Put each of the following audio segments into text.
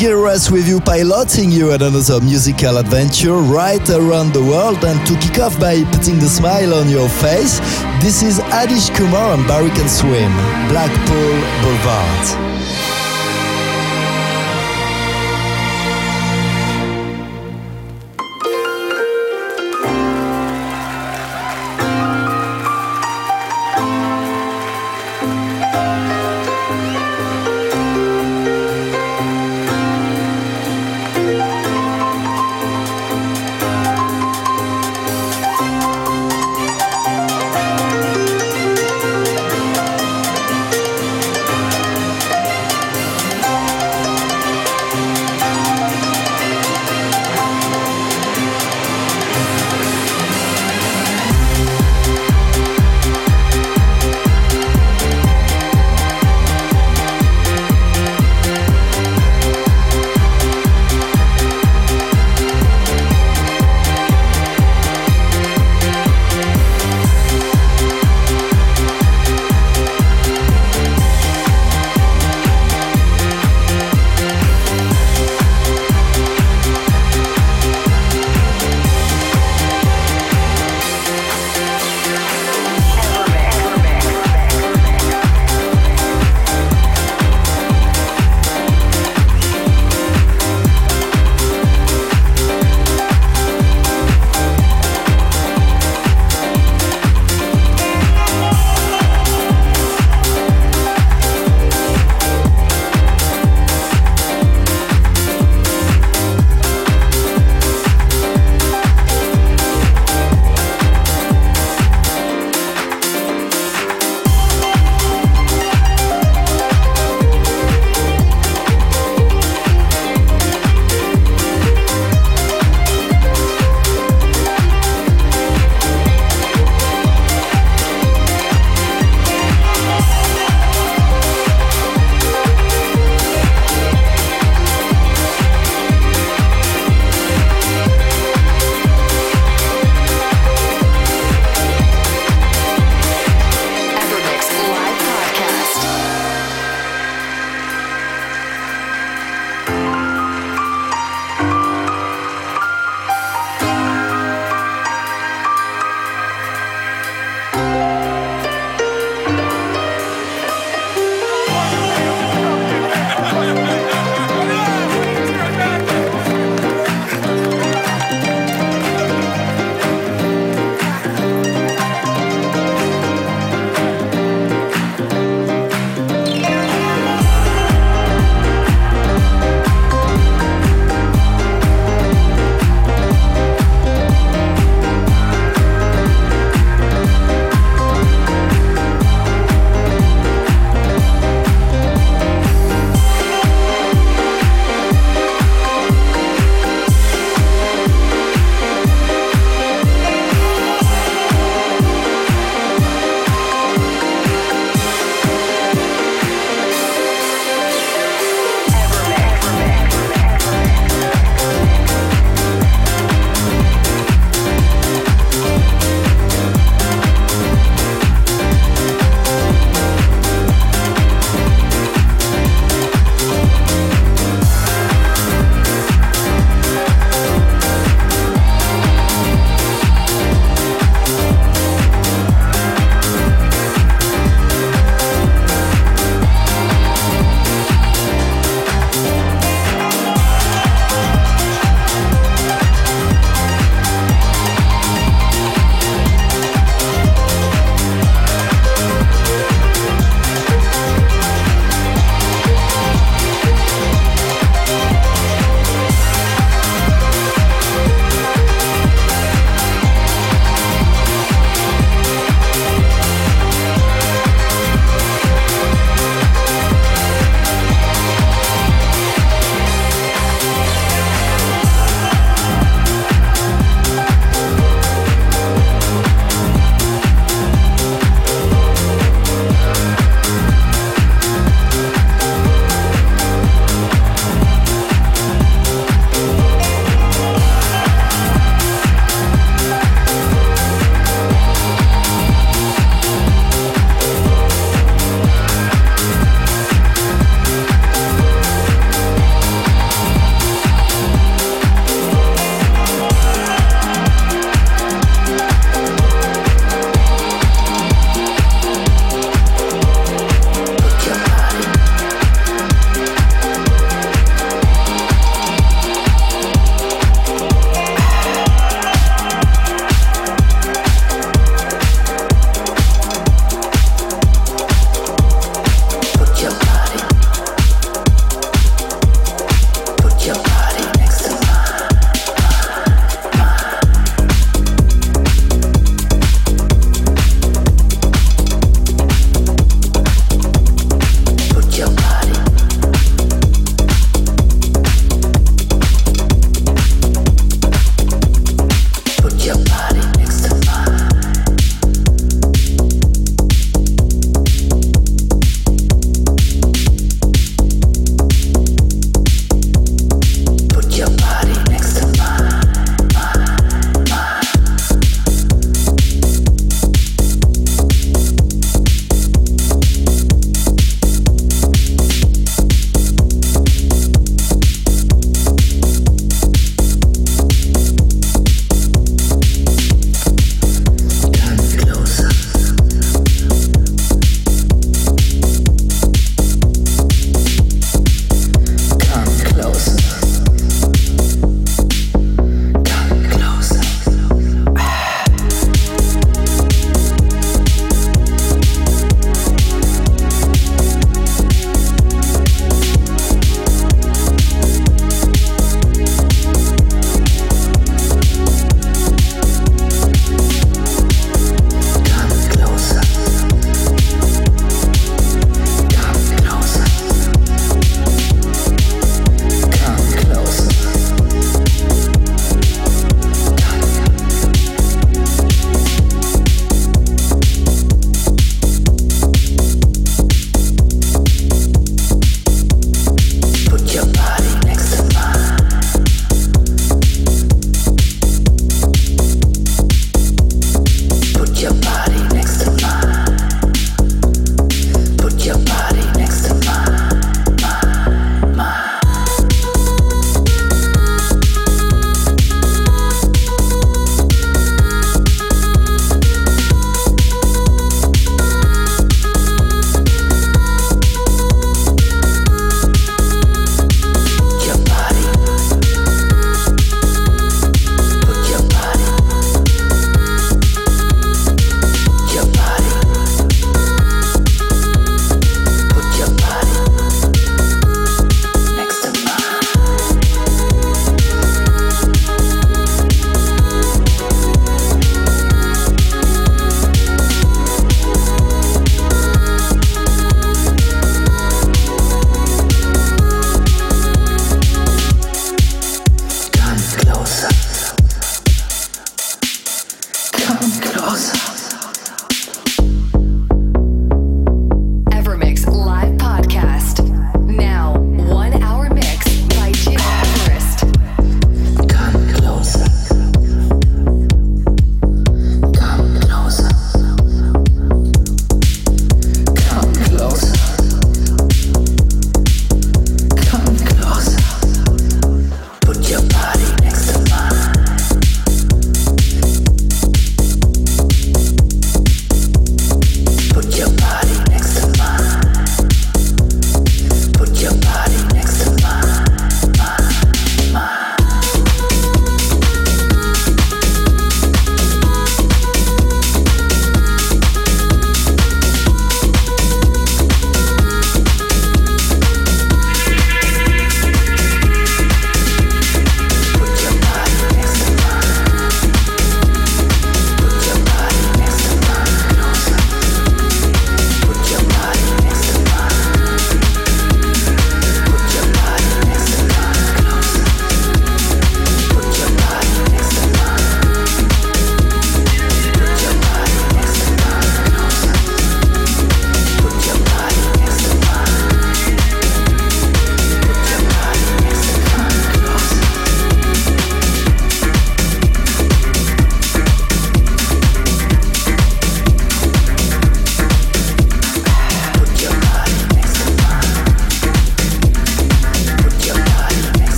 Gilres with you, piloting you at another musical adventure right around the world. And to kick off by putting the smile on your face, this is Anish Kumar and Barry Can Swim, Blackpool Boulevard.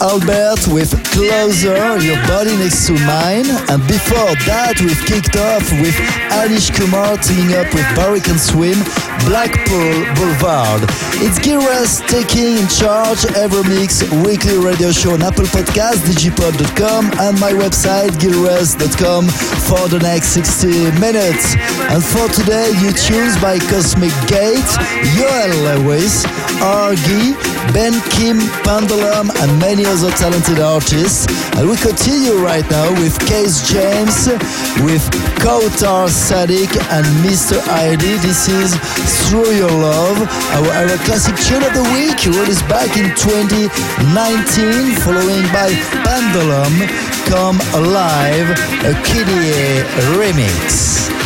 Albert with Closer, Your Body Next to Mine. And before that, we've kicked off with Anish Kumar teaming up with Barry Can Swim, Blackpool Boulevard. It's Gilres taking in charge EverMix weekly radio show on Apple Podcast, digipod.com, and my website, gilres.com for the next 60 minutes. And for today, you tunes by Cosmic Gate, Yoel Lewis, Argy, Ben Kim, Pendulum, and many other talented artists. And we continue right now with Case James, with Kautar Sadik, and Mr. ID. This is Through Your Love, our, our classic tune of the week, released back in 2019, following by Pendulum, Come Alive, a KDA remix.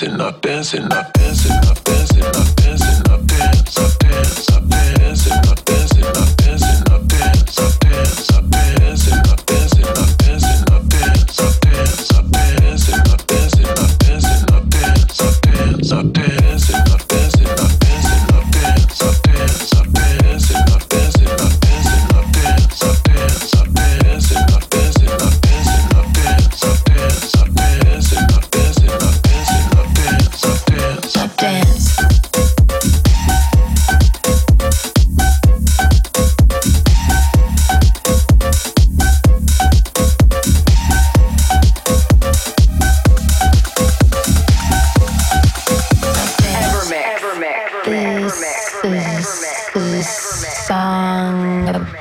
Dancing up dance, dance. ഇറങ്ങണം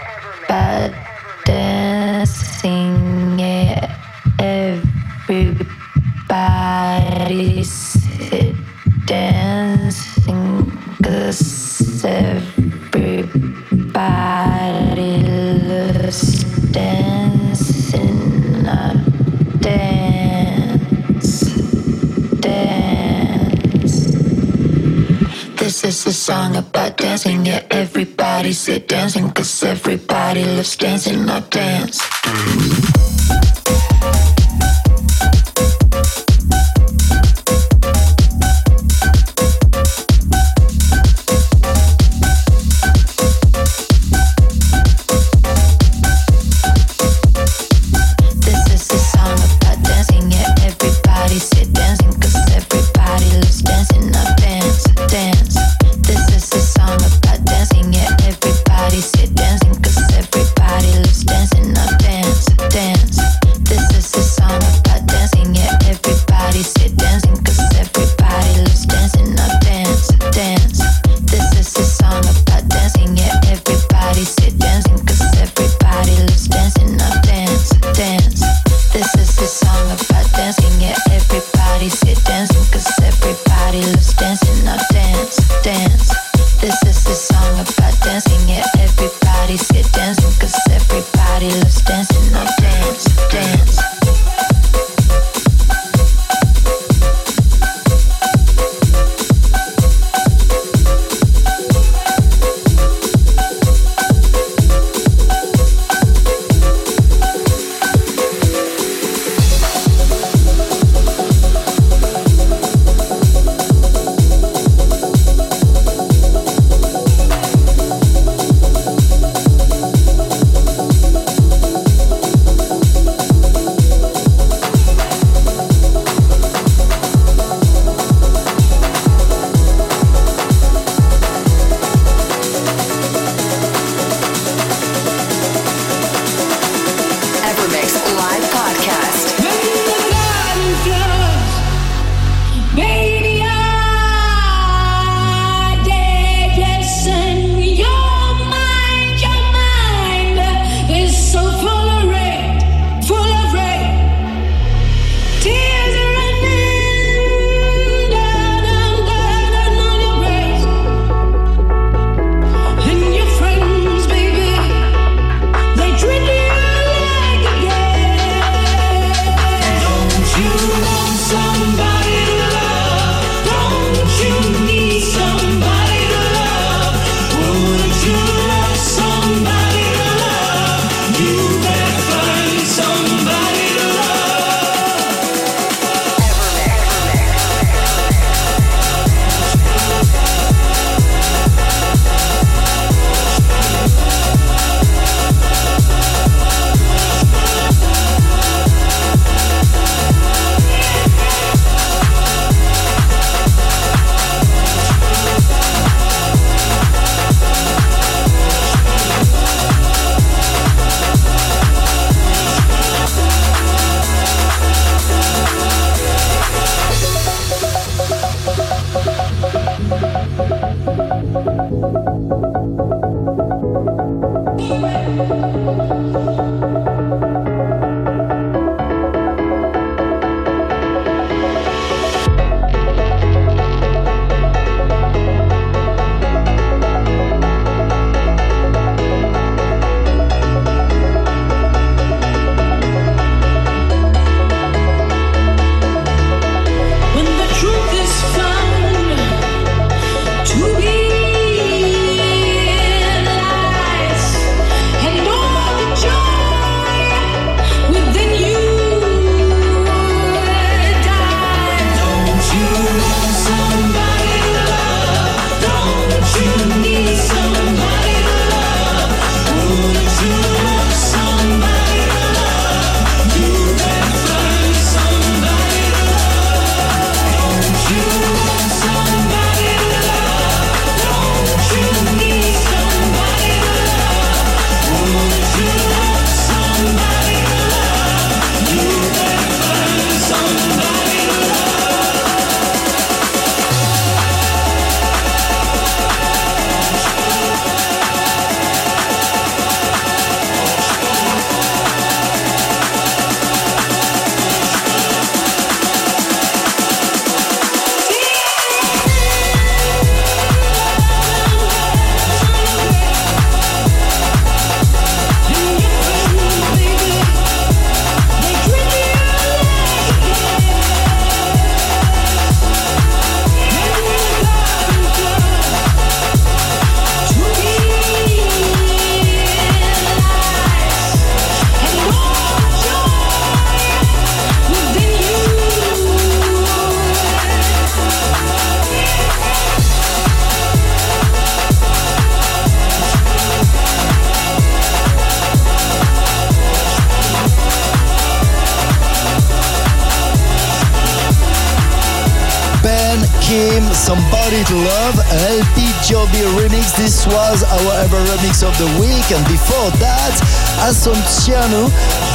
This was our ever remix of the week, and before that, Asunciano.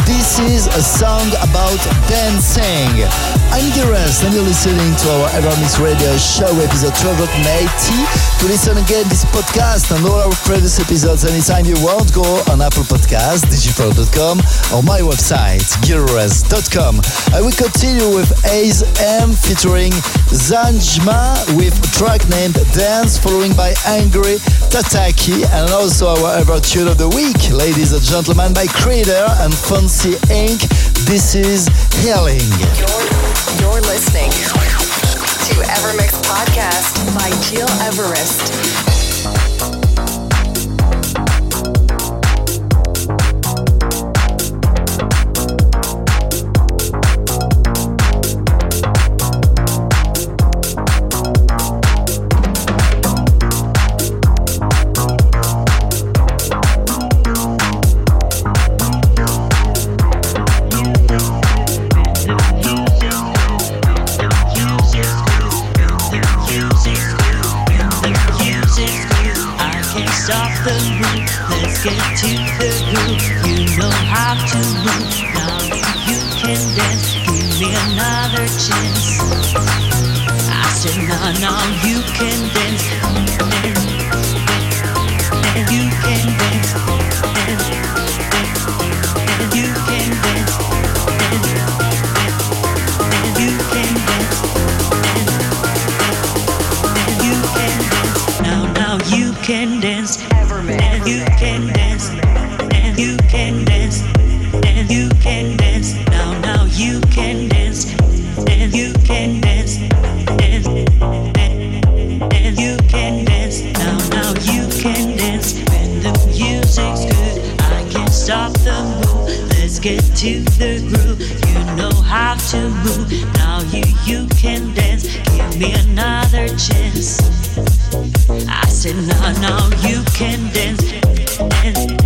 This is a song about dancing. I'm Gires, and you're listening to our Evermix Radio Show, episode 1280. To listen again this podcast and all our previous episodes anytime you want, go on Apple Podcasts, digipod.com, or my website, gires.com. I will continue with Ace M featuring Zanjma with a track named Dance, following by Angry Tataki, and also our ever tune of the week, ladies and gentlemen, by Creator and Fancy Inc. This is Healing. You're, you're listening to Evermix Podcast by Gil Everest. Get get to the groove. You know how to move. Now you you can dance. Give me another chance. I said, now now you can dance. dance.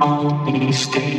All these days.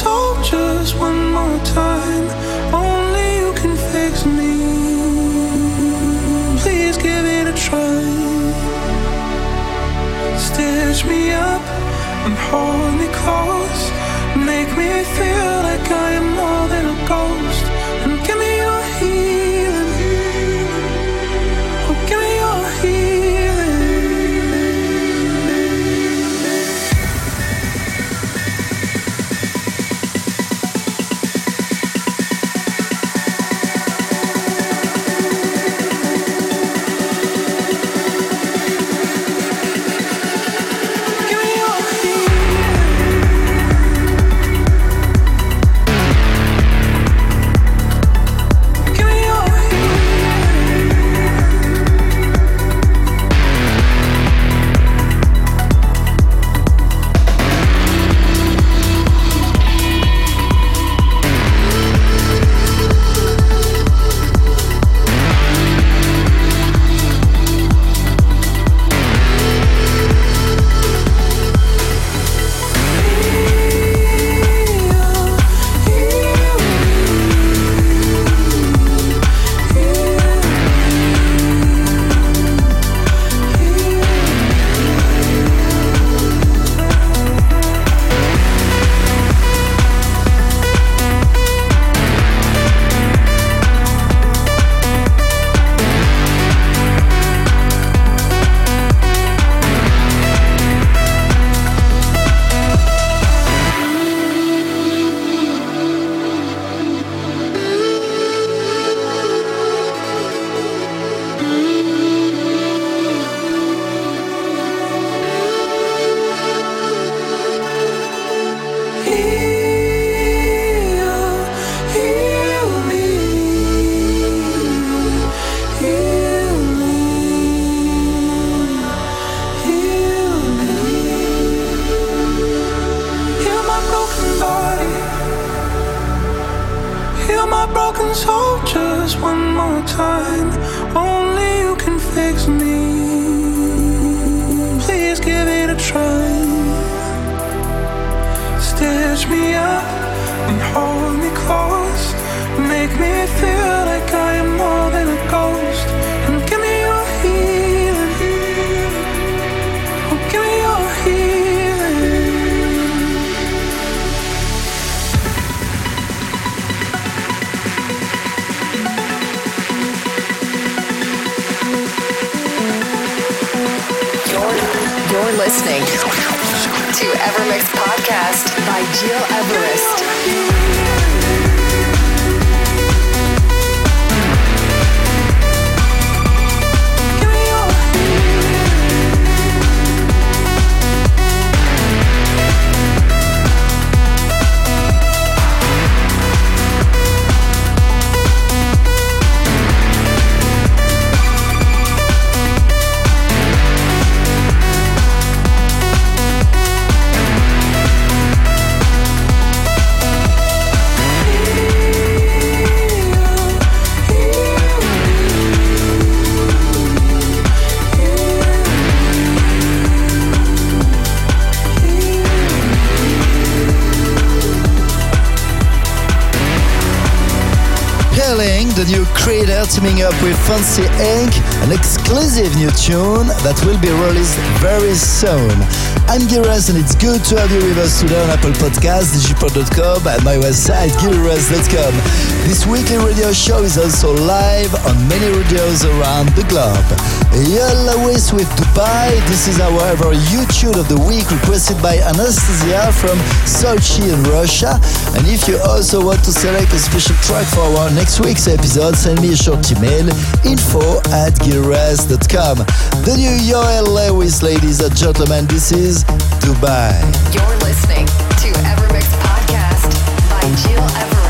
Just one more time. Only you can fix me. Please give it a try. Stitch me up and hold me close. Make me feel. Like teaming up with Fancy Inc., an exclusive new tune that will be released very soon. I'm Gires and it's good to have you with us today on Apple Podcasts, digipod.com and my website, gires.com. This weekly radio show is also live on many radios around the globe. You're with Dubai. This is our ever YouTube of the week requested by Anastasia from Sochi in Russia. And if you also want to select a special track for our next week's episode, send me a short email info at gileverest.com. The new Yoel Lewis, ladies and gentlemen, this is Dubai. You're listening to EverMix Podcast by Gil Everest.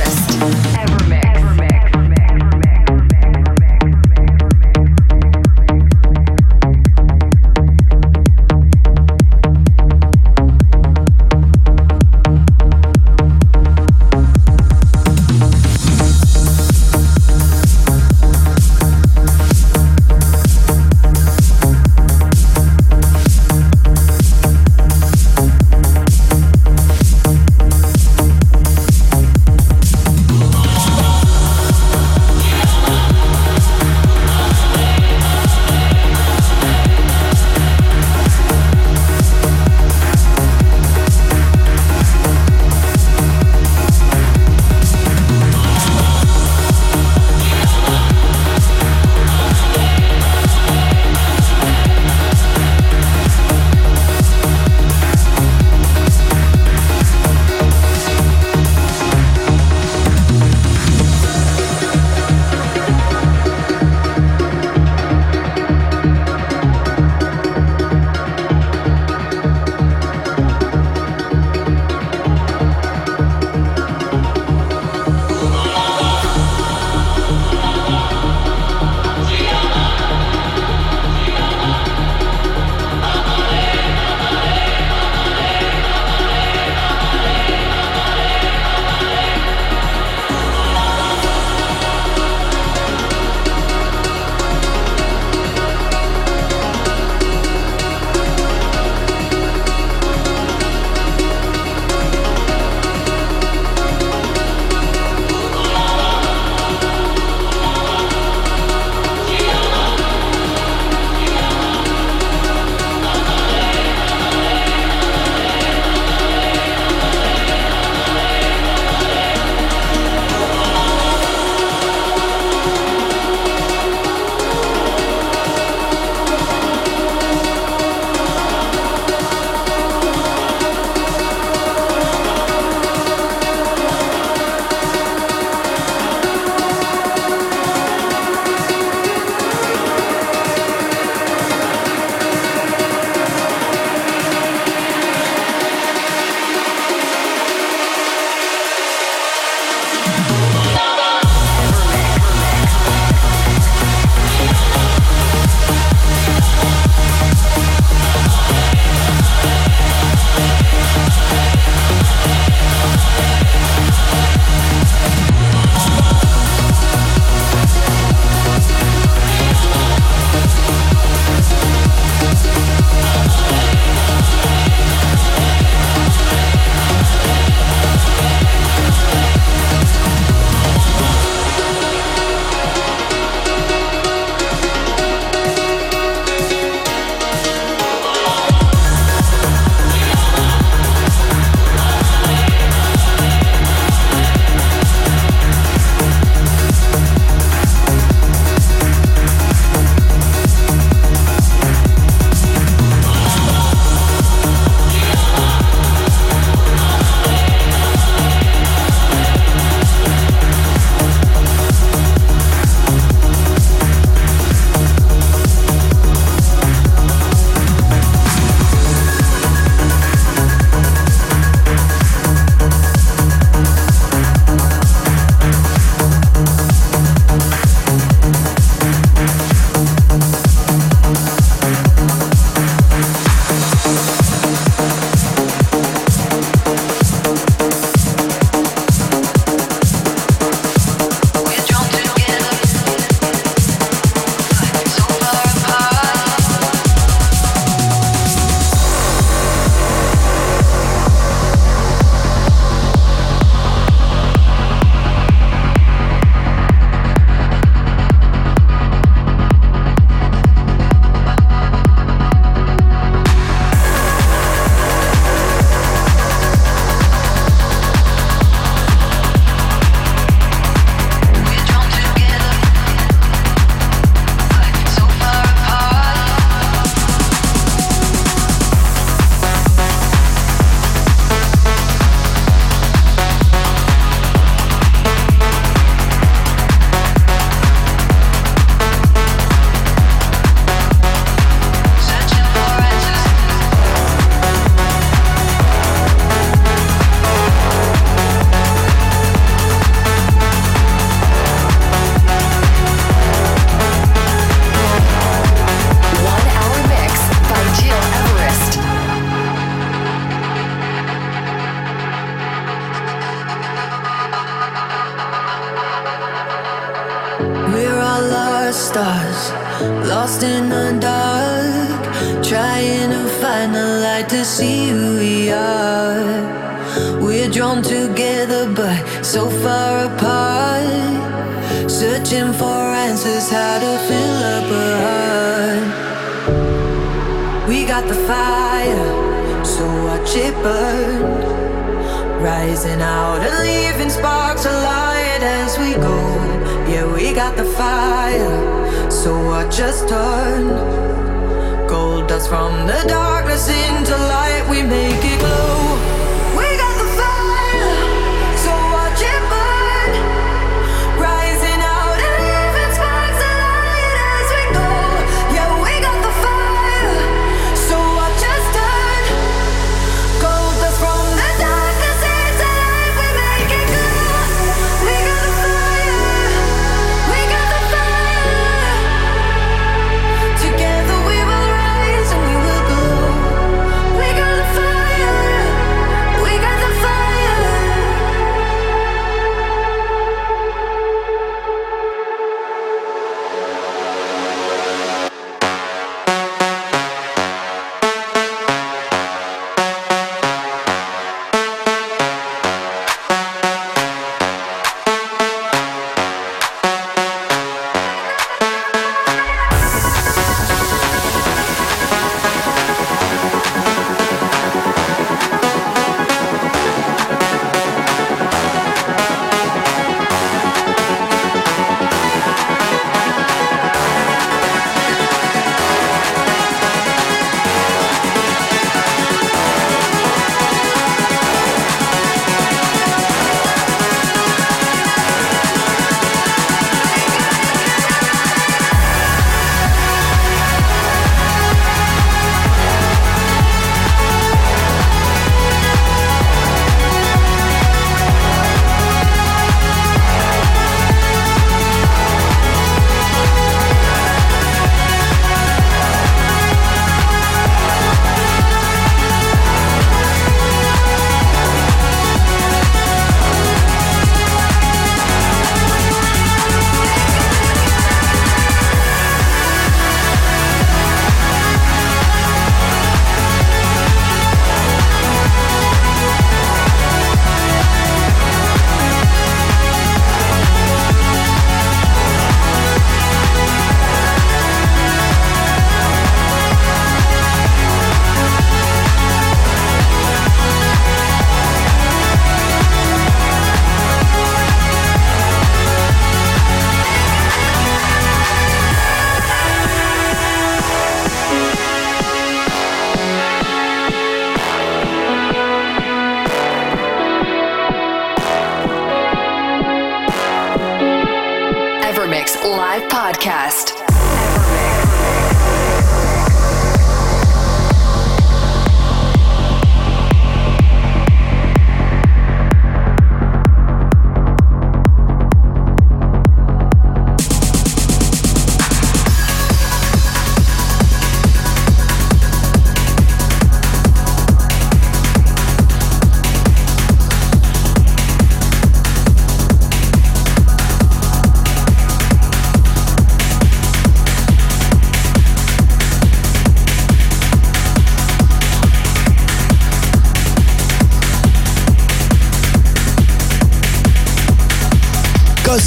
Podcast.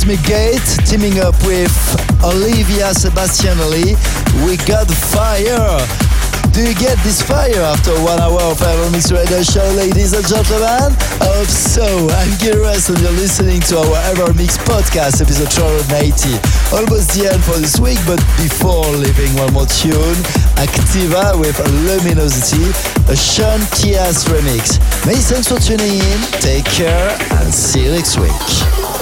Cosmic Gate, teaming up with Olivia Sebastianelli. We got fire! Do you get this fire after one hour of our EverMix Radio Show, ladies and gentlemen? Hope so. I'm curious and you're listening to our EverMix podcast, episode 280. Almost the end for this week, but before leaving one more tune, Activa with Luminosity, a Sean Tyas remix. Many thanks for tuning in, take care, and see you next week.